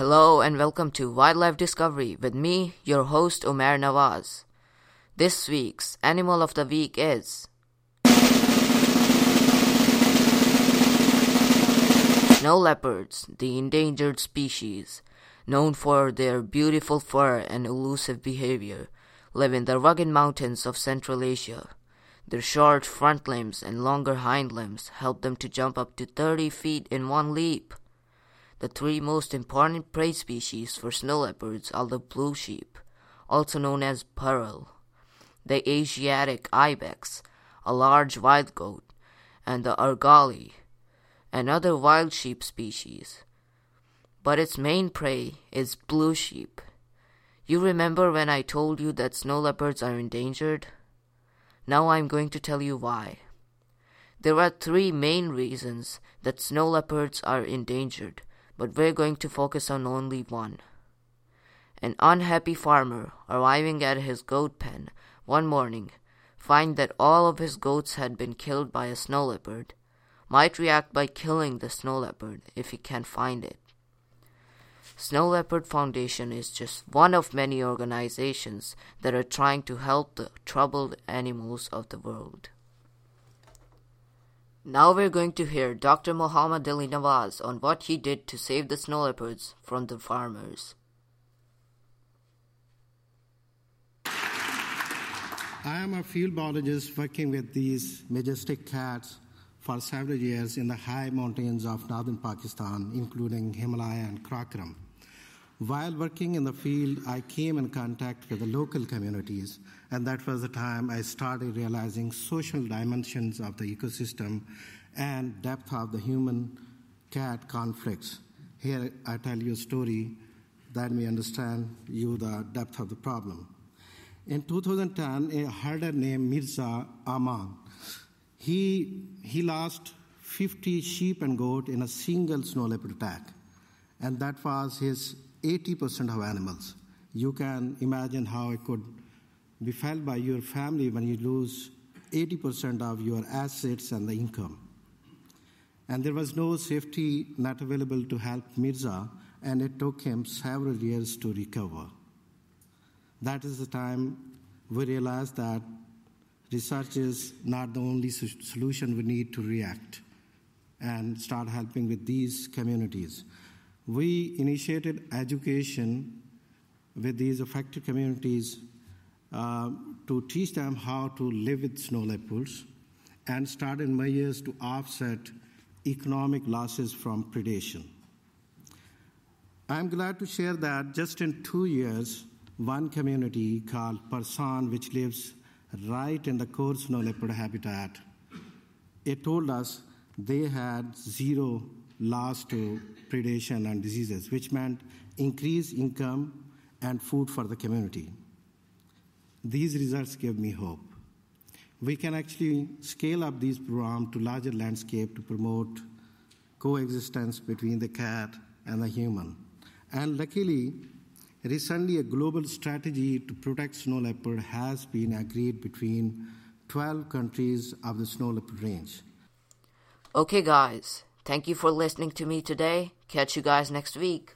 Hello and welcome to Wildlife Discovery with me, your host Omair Nawaz. This week's animal of the week is Snow leopards, the endangered species, known for their beautiful fur and elusive behavior, live in the rugged mountains of Central Asia. Their short front limbs and longer hind limbs help them to jump up to 30 feet in one leap. The three most important prey species for snow leopards are the blue sheep, also known as bharal, the Asiatic ibex, a large wild goat, and the argali, another wild sheep species. But its main prey is blue sheep. You remember when I told you that snow leopards are endangered? Now I'm going to tell you why. There are three main reasons that snow leopards are endangered, but we're going to focus on only one. An unhappy farmer arriving at his goat pen one morning find that all of his goats had been killed by a snow leopard might react by killing the snow leopard if he can find it. Snow Leopard Foundation is just one of many organizations that are trying to help the troubled animals of the world. Now we're going to hear Dr. Muhammad Ali Nawaz on what he did to save the snow leopards from the farmers. I am a field biologist working with these majestic cats for several years in the high mountains of northern Pakistan, including Himalaya and Karakoram. While working in the field, I came in contact with the local communities, and that was the time I started realizing social dimensions of the ecosystem and depth of the human cat conflicts. Here I tell you a story that may understand you the depth of the problem. In 2010, a herder named Mirza Aman, he, he lost 50 sheep and goat in a single snow leopard attack, and that was his 80% of animals. You can imagine how it could be felt by your family when you lose 80% of your assets and the income. And there was no safety net available to help Mirza, and it took him several years to recover. That is the time we realized that research is not the only solution we need to react and start helping with these communities we initiated education with these affected communities uh, to teach them how to live with snow leopards and started measures to offset economic losses from predation. I'm glad to share that just in two years, one community called Parsan, which lives right in the core snow leopard habitat, it told us they had zero loss to predation and diseases, which meant increased income and food for the community. These results gave me hope. We can actually scale up these programs to larger landscape to promote coexistence between the cat and the human. And luckily, recently a global strategy to protect snow leopard has been agreed between 12 countries of the snow leopard range. Okay, guys, Thank you for listening to me today. Catch you guys next week.